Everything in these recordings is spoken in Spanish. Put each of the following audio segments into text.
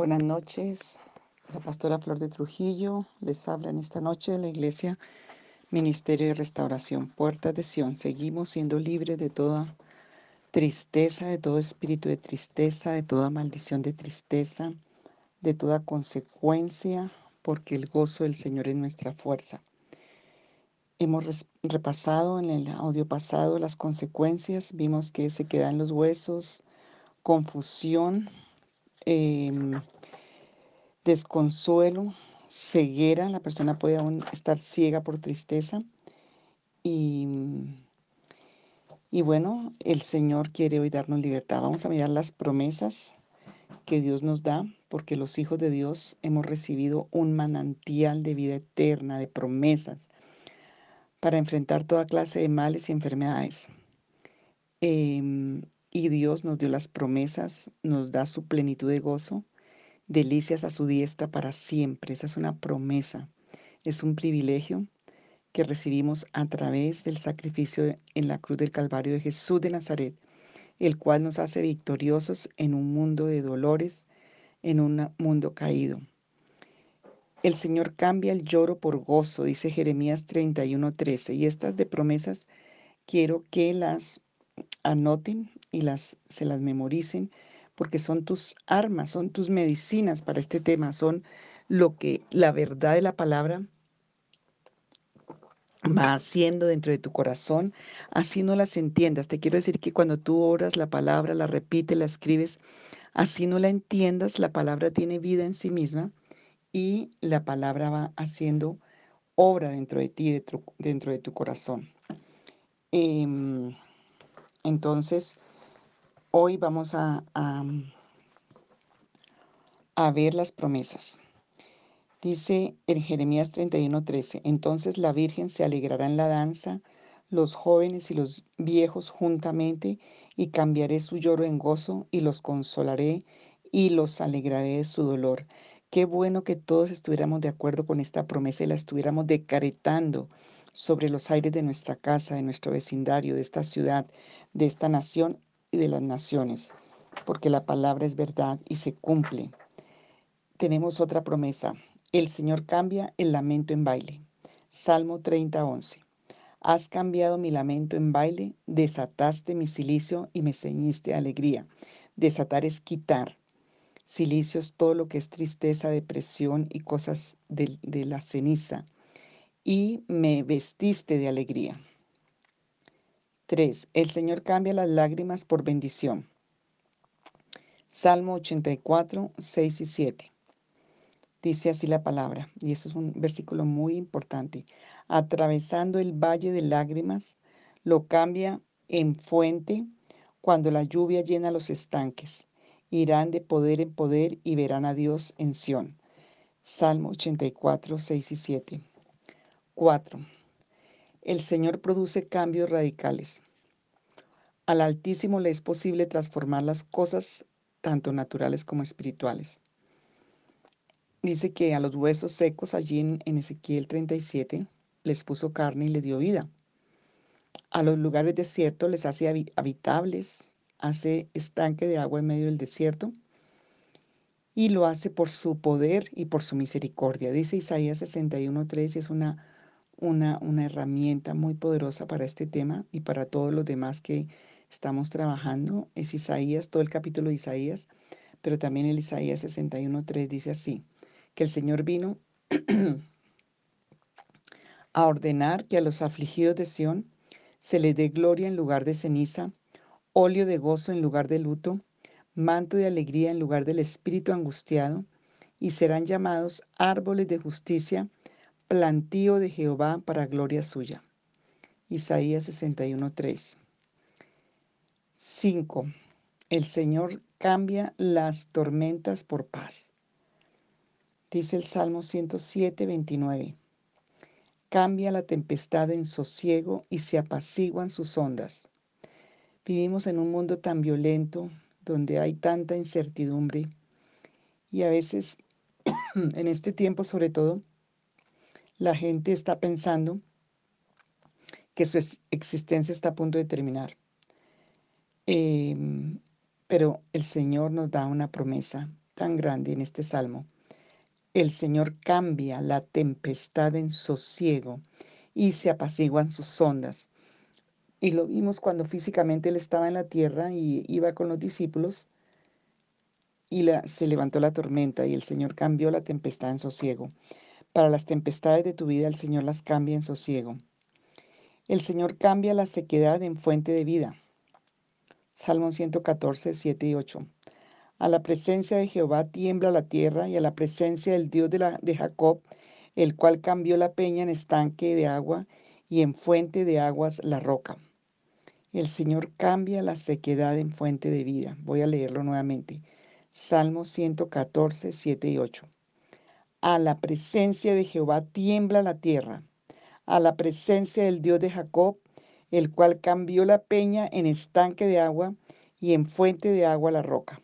Buenas noches, la pastora Flor de Trujillo les habla en esta noche de la iglesia Ministerio de Restauración, Puertas de Sion. Seguimos siendo libres de toda tristeza, de todo espíritu de tristeza, de toda maldición de tristeza, de toda consecuencia, porque el gozo del Señor es nuestra fuerza. Hemos repasado en el audio pasado las consecuencias, vimos que se quedan los huesos, confusión, Em, desconsuelo, ceguera, la persona puede aún estar ciega por tristeza. Y, y bueno, el Señor quiere hoy darnos libertad. Vamos a mirar las promesas que Dios nos da, porque los hijos de Dios hemos recibido un manantial de vida eterna, de promesas, para enfrentar toda clase de males y enfermedades. Em, y Dios nos dio las promesas, nos da su plenitud de gozo, delicias a su diestra para siempre. Esa es una promesa, es un privilegio que recibimos a través del sacrificio en la cruz del Calvario de Jesús de Nazaret, el cual nos hace victoriosos en un mundo de dolores, en un mundo caído. El Señor cambia el lloro por gozo, dice Jeremías 31:13, y estas de promesas quiero que las anoten y las, se las memoricen, porque son tus armas, son tus medicinas para este tema, son lo que la verdad de la palabra va haciendo dentro de tu corazón, así no las entiendas. Te quiero decir que cuando tú oras la palabra, la repites, la escribes, así no la entiendas, la palabra tiene vida en sí misma y la palabra va haciendo obra dentro de ti, dentro, de tu corazón. Em, entonces, Hoy vamos a, a, ver las promesas. Dice en Jeremías 31:13, entonces la Virgen se alegrará en la danza, los jóvenes y los viejos juntamente, y cambiaré su lloro en gozo, y los consolaré, y los alegraré de su dolor. Qué bueno que todos estuviéramos de acuerdo con esta promesa y la estuviéramos decretando sobre los aires de nuestra casa, de nuestro vecindario, de esta ciudad, de esta nación y de las naciones, porque la palabra es verdad y se cumple. Tenemos otra promesa. El Señor cambia el lamento en baile. Salmo 30, 11. Has cambiado mi lamento en baile, desataste mi silicio y me ceñiste alegría. Desatar es quitar. Silicio es todo lo que es tristeza, depresión y cosas de, de la ceniza. Y me vestiste de alegría. 3. El Señor cambia las lágrimas por bendición. Salmo 84, 6 y 7. Dice así la palabra, y este es un versículo muy importante. Atravesando el valle de lágrimas, lo cambia en fuente cuando la lluvia llena los estanques. Irán de poder en poder y verán a Dios en Sión. Salmo 84, 6 y 7. 4. El Señor produce cambios radicales. Al Altísimo le es posible transformar las cosas tanto naturales como espirituales. Dice que a los huesos secos allí en, Ezequiel 37 les puso carne y le dio vida. A los lugares desiertos les hace habitables, hace estanque de agua en medio del desierto y lo hace por su poder y por su misericordia. Dice Isaías 61.3 y es una una, herramienta muy poderosa para este tema y para todos los demás que estamos trabajando. Es Isaías, todo el capítulo de Isaías, pero también el Isaías 61.3 dice así, que el Señor vino a ordenar que a los afligidos de Sión se les dé gloria en lugar de ceniza, óleo de gozo en lugar de luto, manto de alegría en lugar del espíritu angustiado, y serán llamados árboles de justicia, plantío de Jehová para gloria suya. Isaías 61:3. 5. El Señor cambia las tormentas por paz. Dice el Salmo 107, 29. Cambia la tempestad en sosiego y se apaciguan sus ondas. Vivimos en un mundo tan violento, donde hay tanta incertidumbre y a veces, en este tiempo sobre todo, la gente está pensando que su existencia está a punto de terminar. Em, pero el Señor nos da una promesa tan grande en este salmo. El Señor cambia la tempestad en sosiego y se apaciguan sus ondas. Y lo vimos cuando físicamente él estaba en la tierra y iba con los discípulos y se levantó la tormenta y el Señor cambió la tempestad en sosiego. Para las tempestades de tu vida el Señor las cambia en sosiego. El Señor cambia la sequedad en fuente de vida. Salmo 114, 7 y 8. A la presencia de Jehová tiembla la tierra y a la presencia del Dios de, Jacob, el cual cambió la peña en estanque de agua y en fuente de aguas la roca. El Señor cambia la sequedad en fuente de vida. Voy a leerlo nuevamente. Salmo 114, 7 y 8. A la presencia de Jehová tiembla la tierra, a la presencia del Dios de Jacob, el cual cambió la peña en estanque de agua y en fuente de agua la roca.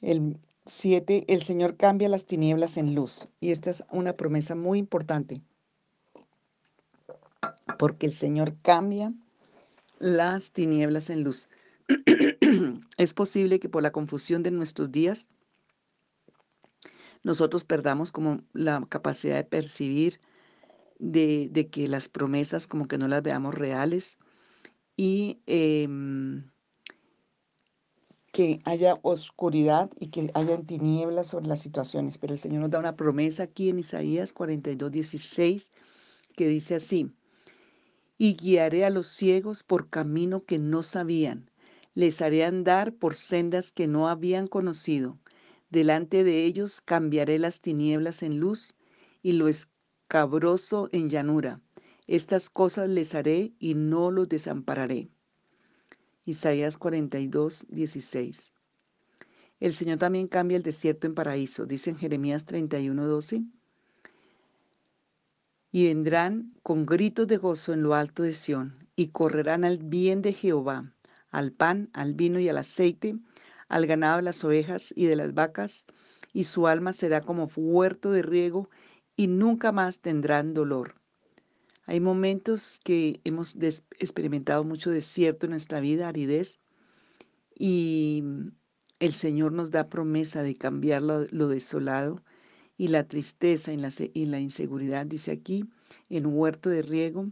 El 7, el Señor cambia las tinieblas en luz. Y esta es una promesa muy importante. Porque el Señor cambia las tinieblas en luz. es posible que por la confusión de nuestros días nosotros perdamos como la capacidad de percibir de, que las promesas como que no las veamos reales y eh, que haya oscuridad y que haya tinieblas sobre las situaciones. Pero el Señor nos da una promesa aquí en Isaías 42, 16, que dice así, y guiaré a los ciegos por camino que no sabían, les haré andar por sendas que no habían conocido. Delante de ellos cambiaré las tinieblas en luz y lo escabroso en llanura. Estas cosas les haré y no los desampararé. Isaías 42, 16. El Señor también cambia el desierto en paraíso, dice en Jeremías 31, 12. Y vendrán con gritos de gozo en lo alto de Sión, y correrán al bien de Jehová, al pan, al vino y al aceite, al ganado de las ovejas y de las vacas, y su alma será como huerto de riego, y nunca más tendrán dolor. Hay momentos que hemos experimentado mucho desierto en nuestra vida, aridez, y el Señor nos da promesa de cambiar lo, desolado y la tristeza y y la inseguridad, dice aquí, en huerto de riego,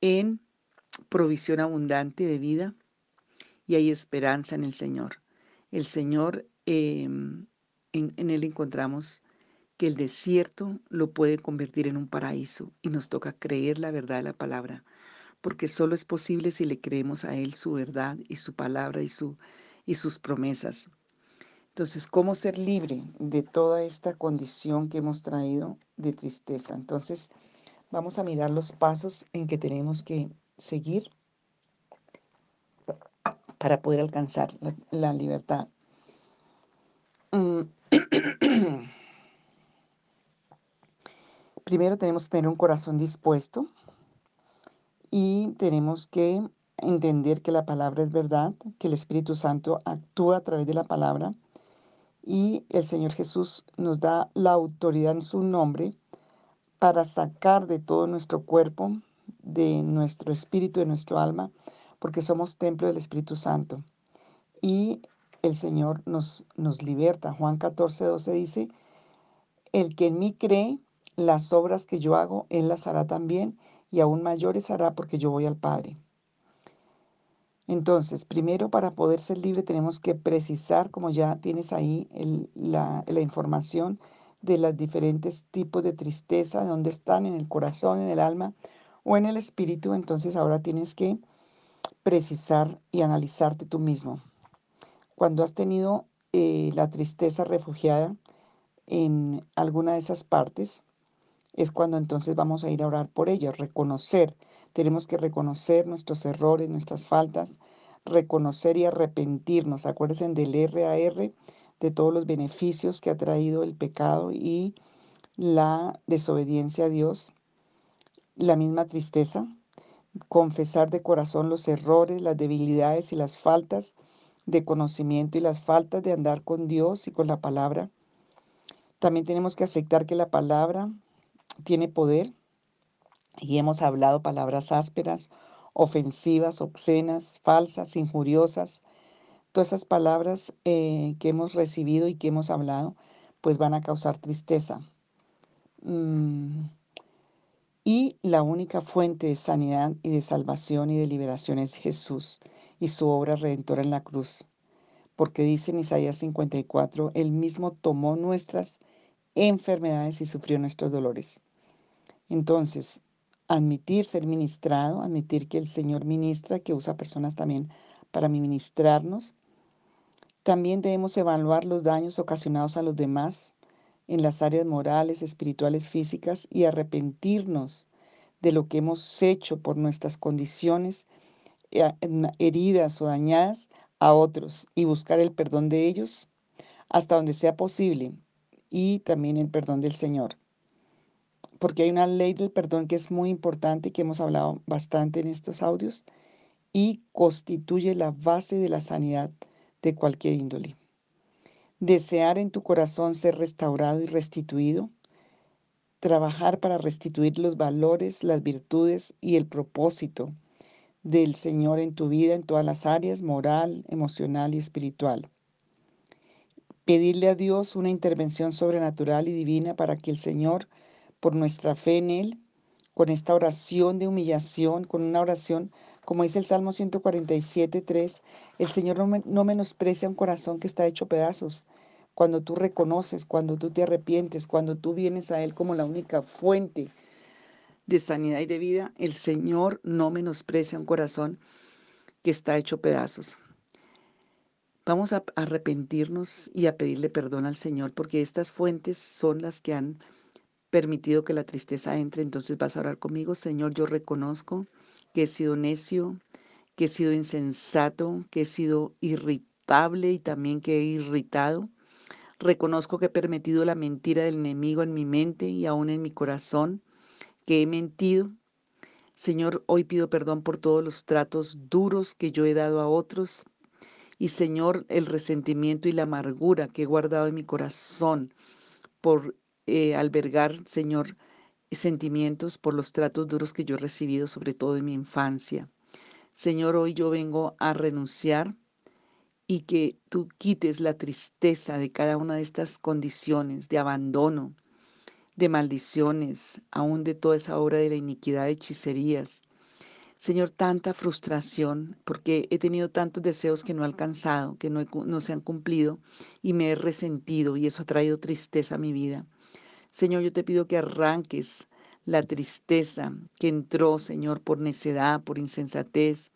en provisión abundante de vida, y hay esperanza en el Señor. El Señor, em, en, en Él encontramos que el desierto lo puede convertir en un paraíso y nos toca creer la verdad de la palabra, porque solo es posible si le creemos a Él su verdad y su palabra y, su, y sus promesas. Entonces, ¿cómo ser libre de toda esta condición que hemos traído de tristeza? Entonces, vamos a mirar los pasos en que tenemos que seguir para poder alcanzar la, libertad. Mm. Primero tenemos que tener un corazón dispuesto y tenemos que entender que la palabra es verdad, que el Espíritu Santo actúa a través de la palabra y el Señor Jesús nos da la autoridad en su nombre para sacar de todo nuestro cuerpo, de nuestro espíritu, de nuestro alma, porque somos templo del Espíritu Santo. Y el Señor nos, nos liberta. Juan 14, 12 dice, el que en mí cree, las obras que yo hago, Él las hará también y aún mayores hará porque yo voy al Padre. Entonces, primero para poder ser libre tenemos que precisar, como ya tienes ahí la, la, información de los diferentes tipos de tristeza, de dónde están, en el corazón, en el alma o en el espíritu. Entonces ahora tienes que precisar y analizarte tú mismo. Cuando has tenido eh, la tristeza refugiada en alguna de esas partes, es cuando entonces vamos a ir a orar por ellos, reconocer. Tenemos que reconocer nuestros errores, nuestras faltas, reconocer y arrepentirnos. Acuérdense del RAR, de todos los beneficios que ha traído el pecado y la desobediencia a Dios, la misma tristeza, confesar de corazón los errores, las debilidades y las faltas de conocimiento y las faltas de andar con Dios y con la palabra. También tenemos que aceptar que la palabra tiene poder y hemos hablado palabras ásperas, ofensivas, obscenas, falsas, injuriosas, todas esas palabras eh, que hemos recibido y que hemos hablado, pues van a causar tristeza. Mm, y la única fuente de sanidad y de salvación y de liberación es Jesús y su obra redentora en la cruz. Porque dice en Isaías 54, Él mismo tomó nuestras enfermedades y sufrió nuestros dolores. Entonces, admitir ser ministrado, admitir que el Señor ministra, que usa personas también para ministrarnos. También debemos evaluar los daños ocasionados a los demás en las áreas morales, espirituales, físicas y arrepentirnos de lo que hemos hecho por nuestras condiciones eh, heridas o dañadas a otros y buscar el perdón de ellos hasta donde sea posible y también el perdón del Señor. Porque hay una ley del perdón que es muy importante y que hemos hablado bastante en estos audios y constituye la base de la sanidad de cualquier índole. Desear en tu corazón ser restaurado y restituido. Trabajar para restituir los valores, las virtudes y el propósito del Señor en tu vida en todas las áreas, moral, emocional y espiritual. Pedirle a Dios una intervención sobrenatural y divina para que el Señor, por nuestra fe en Él, con esta oración de humillación, con una oración, como dice el Salmo 147, 3, el Señor no, no menosprecia un corazón que está hecho pedazos. Cuando tú reconoces, cuando tú te arrepientes, cuando tú vienes a Él como la única fuente de sanidad y de vida, el Señor no menosprecia un corazón que está hecho pedazos. Vamos a arrepentirnos y a pedirle perdón al Señor porque estas fuentes son las que han permitido que la tristeza entre. Entonces vas a orar conmigo, Señor, yo reconozco que he sido necio, que he sido insensato, que he sido irritable y también que he irritado. Reconozco que he permitido la mentira del enemigo en mi mente y aún en mi corazón que he mentido. Señor, hoy pido perdón por todos los tratos duros que yo he dado a otros. Y Señor, el resentimiento y la amargura que he guardado en mi corazón por eh, albergar, Señor, sentimientos por los tratos duros que yo he recibido, sobre todo en mi infancia. Señor, hoy yo vengo a renunciar y que tú quites la tristeza de cada una de estas condiciones de abandono, de maldiciones, aún de toda esa obra de la iniquidad de hechicerías. Señor, tanta frustración porque he tenido tantos deseos que no he alcanzado, que no, no se han cumplido y me he resentido y eso ha traído tristeza a mi vida. Señor, yo te pido que arranques la tristeza que entró, Señor, por necedad, por insensatez,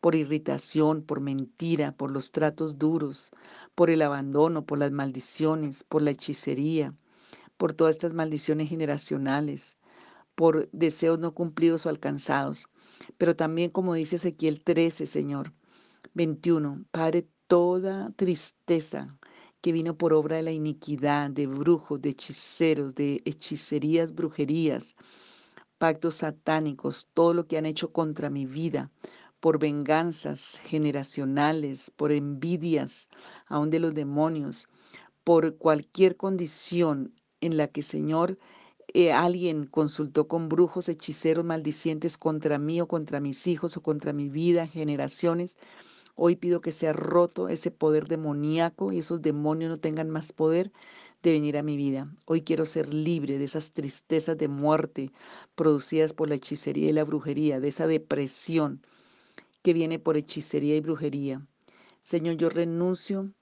por irritación, por mentira, por los tratos duros, por el abandono, por las maldiciones, por la hechicería, por todas estas maldiciones generacionales, por deseos no cumplidos o alcanzados. Pero también, como dice Ezequiel 13, Señor, 21, Padre, toda tristeza que vino por obra de la iniquidad, de brujos, de hechiceros, de hechicerías, brujerías, pactos satánicos, todo lo que han hecho contra mi vida, por venganzas generacionales, por envidias, aún de los demonios, por cualquier condición en la que, Señor, eh, alguien consultó con brujos, hechiceros, maldicientes contra mí o contra mis hijos o contra mi vida, generaciones. Hoy pido que sea roto ese poder demoníaco y esos demonios no tengan más poder de venir a mi vida. Hoy quiero ser libre de esas tristezas de muerte producidas por la hechicería y la brujería, de esa depresión que viene por hechicería y brujería. Señor, yo renuncio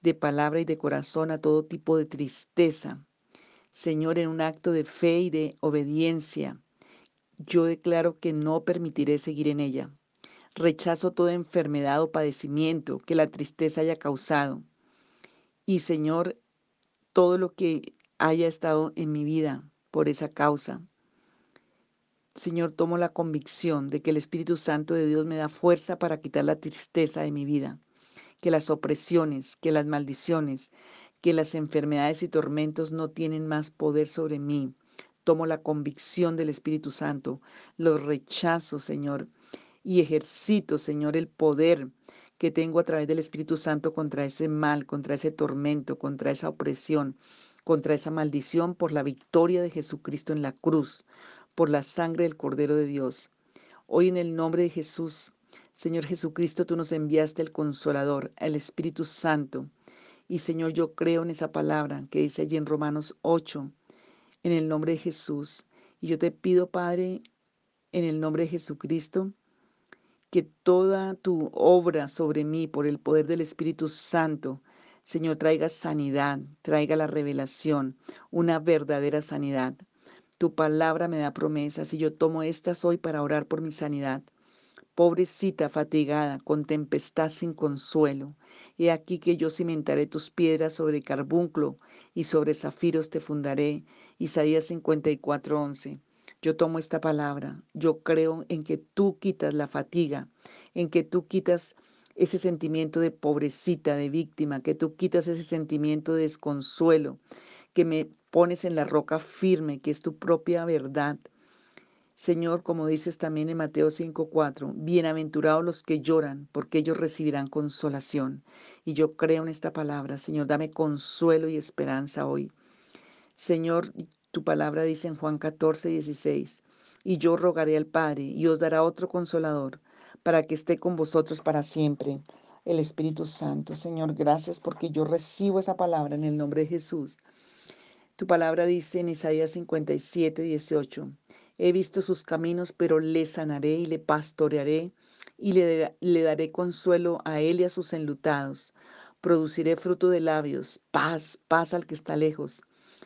de palabra y de corazón a todo tipo de tristeza, Señor, en un acto de fe y de obediencia, yo declaro que no permitiré seguir en ella. Rechazo toda enfermedad o padecimiento que la tristeza haya causado. Y Señor, todo lo que haya estado en mi vida por esa causa. Señor, tomo la convicción de que el Espíritu Santo de Dios me da fuerza para quitar la tristeza de mi vida, que las opresiones, que las maldiciones, que las enfermedades y tormentos no tienen más poder sobre mí. Tomo la convicción del Espíritu Santo, los rechazo, Señor, y ejercito, Señor, el poder que tengo a través del Espíritu Santo contra ese mal, contra ese tormento, contra esa opresión, contra esa maldición por la victoria de Jesucristo en la cruz, por la sangre del Cordero de Dios. Hoy en el nombre de Jesús, Señor Jesucristo, tú nos enviaste el Consolador, el Espíritu Santo. Y Señor, yo creo en esa palabra que dice allí en Romanos 8, en el nombre de Jesús. Y yo te pido, Padre, en el nombre de Jesucristo, que toda tu obra sobre mí por el poder del Espíritu Santo, Señor, traiga sanidad, traiga la revelación, una verdadera sanidad. Tu palabra me da promesas y yo tomo estas hoy para orar por mi sanidad. Pobrecita fatigada, con tempestad sin consuelo, he aquí que yo cimentaré tus piedras sobre carbunclo y sobre zafiros te fundaré. Isaías 54:11. Yo tomo esta palabra, yo creo en que tú quitas la fatiga, en que tú quitas ese sentimiento de pobrecita, de víctima, que tú quitas ese sentimiento de desconsuelo, que me pones en la roca firme, que es tu propia verdad. Señor, como dices también en Mateo 5:4, bienaventurados los que lloran, porque ellos recibirán consolación. Y yo creo en esta palabra, Señor, dame consuelo y esperanza hoy. Señor, tu palabra dice en Juan 14, 16, y yo rogaré al Padre y os dará otro consolador para que esté con vosotros para siempre, el Espíritu Santo. Señor, gracias porque yo recibo esa palabra en el nombre de Jesús. Tu palabra dice en Isaías 57, 18, he visto sus caminos, pero le sanaré y le pastorearé y le, le daré consuelo a él y a sus enlutados. Produciré fruto de labios, paz, paz al que está lejos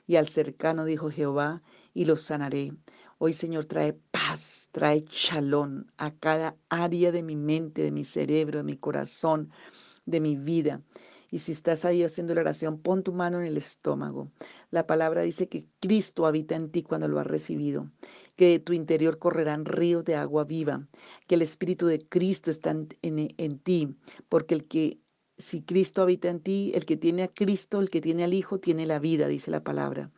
y al cercano, dijo Jehová, y los sanaré. Hoy, Señor, trae paz, trae chalón a cada área de mi mente, de mi cerebro, de mi corazón, de mi vida. Y si estás ahí haciendo la oración, pon tu mano en el estómago. La palabra dice que Cristo habita en ti cuando lo has recibido, que de tu interior correrán ríos de agua viva, que el Espíritu de Cristo está en, en ti, porque el que si Cristo habita en ti, el que tiene a Cristo, el que tiene al Hijo, tiene la vida, dice la palabra.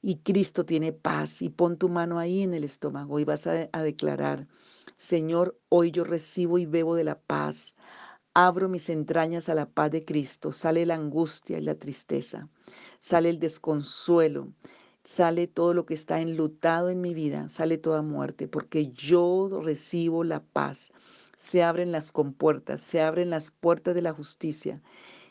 Y Cristo tiene paz. Y pon tu mano ahí en el estómago y vas a, declarar, Señor, hoy yo recibo y bebo de la paz. Abro mis entrañas a la paz de Cristo. Sale la angustia y la tristeza. Sale el desconsuelo. Sale todo lo que está enlutado en mi vida. Sale toda muerte. Porque yo recibo la paz se abren las compuertas, se abren las puertas de la justicia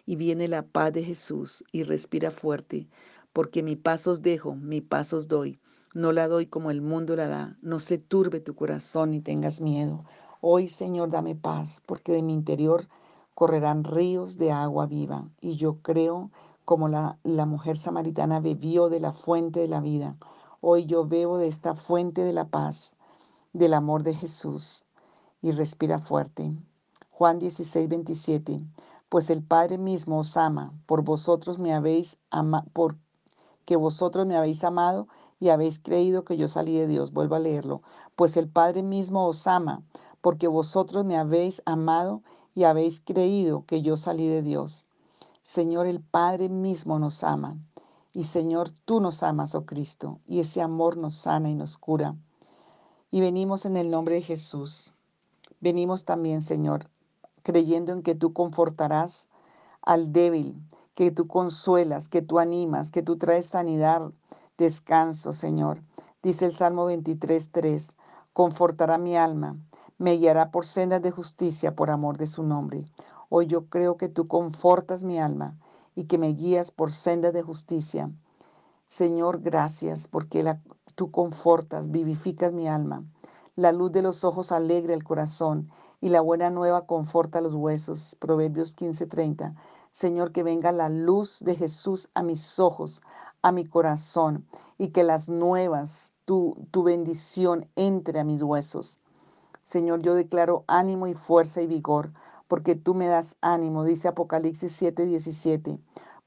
y viene la paz de Jesús y respira fuerte, porque mi paz os dejo, mi paz os doy. No la doy como el mundo la da. No se turbe tu corazón ni tengas miedo. Hoy, Señor, dame paz, porque de mi interior correrán ríos de agua viva. Y yo creo como la, la mujer samaritana bebió de la fuente de la vida. Hoy yo bebo de esta fuente de la paz, del amor de Jesús y respira fuerte. Juan 16, 27. Pues el Padre mismo os ama, por vosotros me habéis amado, porque vosotros me habéis amado y habéis creído que yo salí de Dios. Vuelvo a leerlo. Pues el Padre mismo os ama, porque vosotros me habéis amado y habéis creído que yo salí de Dios. Señor, el Padre mismo nos ama. Y Señor, tú nos amas, oh Cristo, y ese amor nos sana y nos cura. Y venimos en el nombre de Jesús. Venimos también, Señor, creyendo en que tú confortarás al débil, que tú consuelas, que tú animas, que tú traes sanidad, descanso, Señor. Dice el Salmo 23, 3, confortará mi alma, me guiará por sendas de justicia por amor de su nombre. Hoy yo creo que tú confortas mi alma y que me guías por sendas de justicia. Señor, gracias porque tú confortas, vivificas mi alma. La luz de los ojos alegra el corazón y la buena nueva conforta los huesos. Proverbios 15:30. Señor, que venga la luz de Jesús a mis ojos, a mi corazón y que las nuevas, tu, tu bendición entre a mis huesos. Señor, yo declaro ánimo y fuerza y vigor, porque tú me das ánimo, dice Apocalipsis 7:17,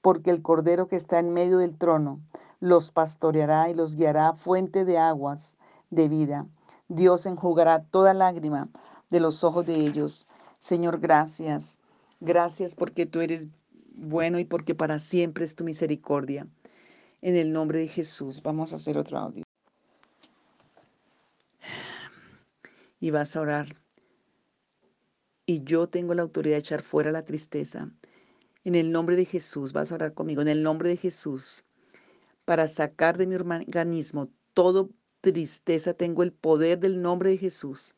porque el Cordero que está en medio del trono los pastoreará y los guiará a fuente de aguas de vida. Dios enjugará toda lágrima de los ojos de ellos. Señor, gracias. Gracias porque tú eres bueno y porque para siempre es tu misericordia. En el nombre de Jesús, vamos a hacer otro audio. Y vas a orar. Y yo tengo la autoridad de echar fuera la tristeza. En el nombre de Jesús, vas a orar conmigo. En el nombre de Jesús, para sacar de mi organismo todo tristeza, tengo el poder del nombre de Jesús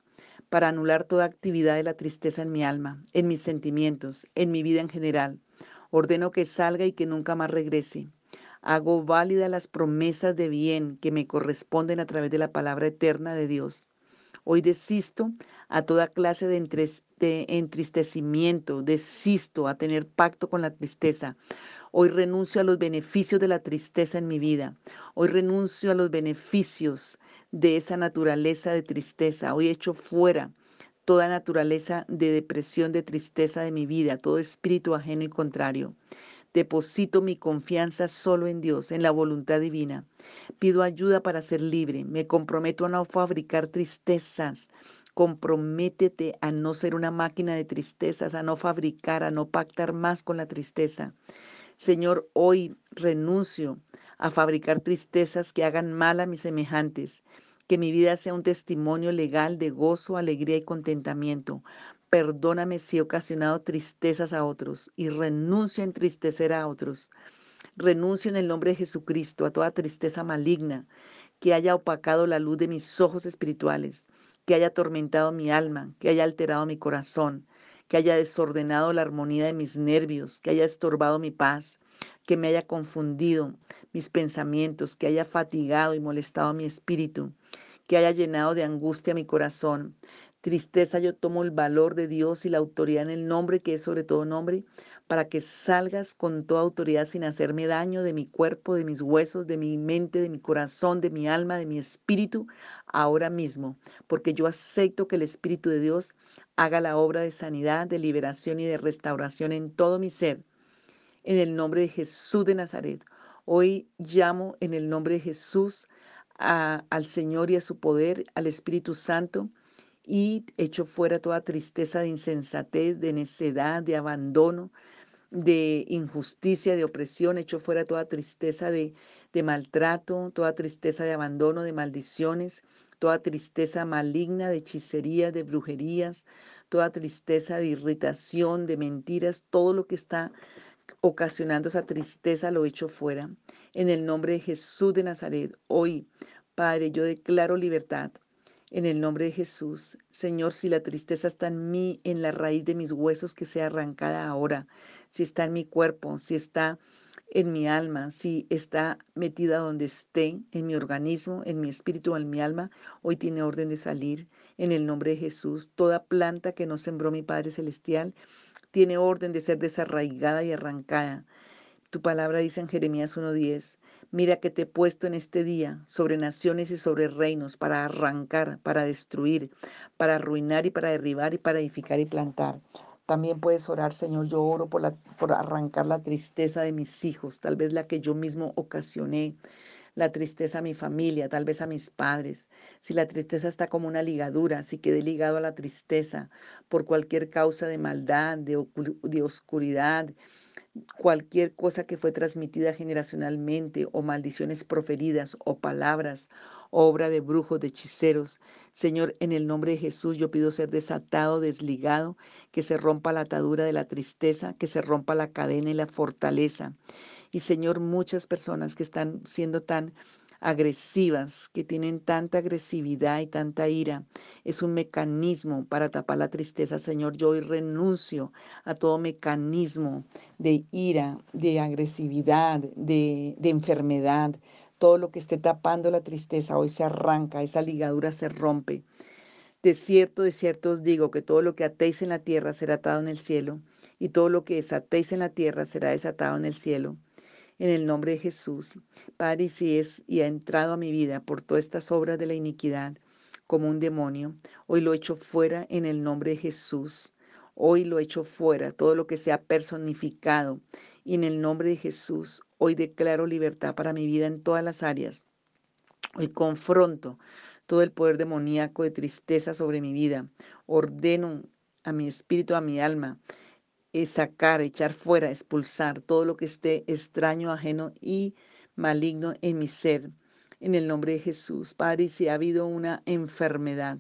para anular toda actividad de la tristeza en mi alma, en mis sentimientos, en mi vida en general. Ordeno que salga y que nunca más regrese. Hago válida las promesas de bien que me corresponden a través de la palabra eterna de Dios. Hoy desisto a toda clase de, entristecimiento, desisto a tener pacto con la tristeza. Hoy renuncio a los beneficios de la tristeza en mi vida. Hoy renuncio a los beneficios de esa naturaleza de tristeza. Hoy echo fuera toda naturaleza de depresión, de tristeza de mi vida, todo espíritu ajeno y contrario. Deposito mi confianza solo en Dios, en la voluntad divina. Pido ayuda para ser libre. Me comprometo a no fabricar tristezas. Comprométete a no ser una máquina de tristezas, a no fabricar, a no pactar más con la tristeza. Señor, hoy renuncio a fabricar tristezas que hagan mal a mis semejantes. Que mi vida sea un testimonio legal de gozo, alegría y contentamiento. Perdóname si he ocasionado tristezas a otros y renuncio a entristecer a otros. Renuncio en el nombre de Jesucristo a toda tristeza maligna que haya opacado la luz de mis ojos espirituales, que haya atormentado mi alma, que haya alterado mi corazón, que haya desordenado la armonía de mis nervios, que haya estorbado mi paz, que me haya confundido mis pensamientos, que haya fatigado y molestado mi espíritu, que haya llenado de angustia mi corazón. Tristeza, yo tomo el valor de Dios y la autoridad en el nombre que es sobre todo nombre, para que salgas con toda autoridad sin hacerme daño de mi cuerpo, de mis huesos, de mi mente, de mi corazón, de mi alma, de mi espíritu, ahora mismo, porque yo acepto que el Espíritu de Dios haga la obra de sanidad, de liberación y de restauración en todo mi ser. En el nombre de Jesús de Nazaret. Hoy llamo en el nombre de Jesús al Señor y a su poder, al Espíritu Santo, y echo fuera toda tristeza de insensatez, de necedad, de abandono, de injusticia, de opresión, echo fuera toda tristeza de, de maltrato, toda tristeza de abandono, de maldiciones, toda tristeza maligna, de hechicería, de brujerías, toda tristeza de irritación, de mentiras, todo lo que está ocasionando esa tristeza lo echo fuera. En el nombre de Jesús de Nazaret, hoy, Padre, yo declaro libertad. En el nombre de Jesús, Señor, si la tristeza está en mí, en la raíz de mis huesos, que sea arrancada ahora. Si está en mi cuerpo, si está en mi alma, si está metida donde esté, en mi organismo, en mi espíritu, en mi alma, hoy tiene orden de salir. En el nombre de Jesús, toda planta que no sembró mi Padre Celestial tiene orden de ser desarraigada y arrancada. Tu palabra dice en Jeremías 1.10, mira que te he puesto en este día sobre naciones y sobre reinos para arrancar, para destruir, para arruinar y para derribar y para edificar y plantar. También puedes orar, Señor, yo oro por, arrancar la tristeza de mis hijos, tal vez la que yo mismo ocasioné, la tristeza a mi familia, tal vez a mis padres. Si la tristeza está como una ligadura, si quedé ligado a la tristeza por cualquier causa de maldad, de oscuridad, cualquier cosa que fue transmitida generacionalmente o maldiciones proferidas o palabras, obra de brujos, de hechiceros. Señor, en el nombre de Jesús yo pido ser desatado, desligado, que se rompa la atadura de la tristeza, que se rompa la cadena y la fortaleza. Y Señor, muchas personas que están siendo tan agresivas, que tienen tanta agresividad y tanta ira. Es un mecanismo para tapar la tristeza. Señor, yo hoy renuncio a todo mecanismo de ira, de agresividad, de, enfermedad. Todo lo que esté tapando la tristeza hoy se arranca, esa ligadura se rompe. De cierto, de cierto os digo que todo lo que atéis en la tierra será atado en el cielo, y todo lo que desatéis en la tierra será desatado en el cielo en el nombre de Jesús. Padre, si es y ha entrado a mi vida por todas estas obras de la iniquidad como un demonio, hoy lo echo fuera en el nombre de Jesús. Hoy lo echo fuera, todo lo que sea personificado. Y en el nombre de Jesús, hoy declaro libertad para mi vida en todas las áreas. Hoy confronto todo el poder demoníaco de tristeza sobre mi vida. Ordeno a mi espíritu, a mi alma, es sacar, echar fuera, expulsar todo lo que esté extraño, ajeno y maligno en mi ser. En el nombre de Jesús, Padre, si ha habido una enfermedad,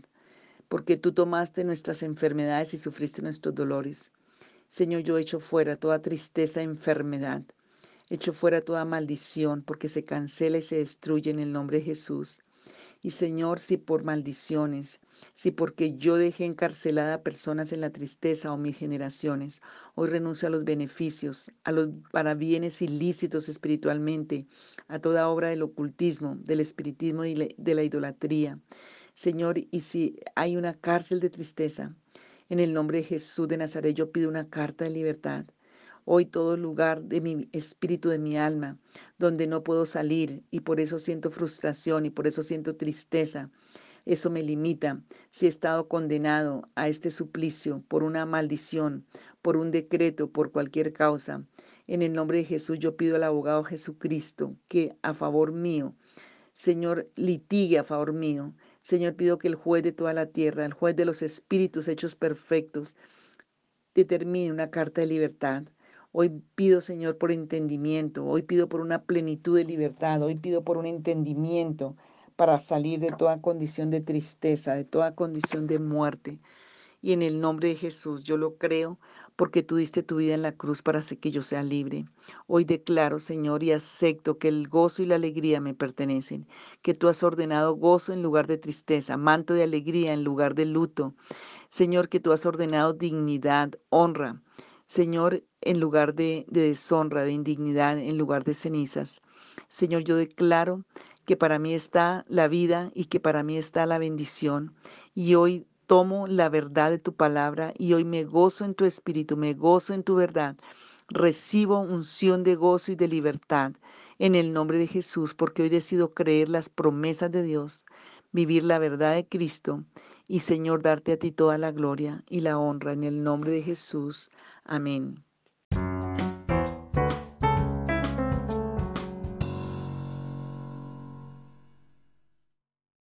porque tú tomaste nuestras enfermedades y sufriste nuestros dolores. Señor, yo echo fuera toda tristeza, enfermedad. Echo fuera toda maldición, porque se cancela y se destruye en el nombre de Jesús. Y Señor, si por maldiciones, si porque yo dejé encarcelada a personas en la tristeza o mis generaciones, hoy renuncio a los beneficios, a los para bienes ilícitos espiritualmente, a toda obra del ocultismo, del espiritismo y de la idolatría. Señor, y si hay una cárcel de tristeza, en el nombre de Jesús de Nazaret yo pido una carta de libertad. Hoy todo lugar de mi espíritu, de mi alma, donde no puedo salir y por eso siento frustración y por eso siento tristeza. Eso me limita. Si he estado condenado a este suplicio por una maldición, por un decreto, por cualquier causa, en el nombre de Jesús yo pido al abogado Jesucristo que a favor mío, Señor, litigue a favor mío Señor, pido que el juez de toda la tierra, el juez de los espíritus hechos perfectos, determine una carta de libertad. Hoy pido, Señor, por entendimiento. Hoy pido por una plenitud de libertad. Hoy pido por un entendimiento para salir de toda condición de tristeza, de toda condición de muerte. Y en el nombre de Jesús yo lo creo porque tú diste tu vida en la cruz para que yo sea libre. Hoy declaro, Señor, y acepto que el gozo y la alegría me pertenecen, que tú has ordenado gozo en lugar de tristeza, manto de alegría en lugar de luto. Señor, que tú has ordenado dignidad, honra. Señor, en lugar de, de deshonra, de indignidad, en lugar de cenizas. Señor, yo declaro que para mí está la vida y que para mí está la bendición. Y hoy tomo la verdad de tu palabra y hoy me gozo en tu espíritu, me gozo en tu verdad. Recibo unción de gozo y de libertad en el nombre de Jesús, porque hoy decido creer las promesas de Dios, vivir la verdad de Cristo y Señor, darte a ti toda la gloria y la honra en el nombre de Jesús. I mean,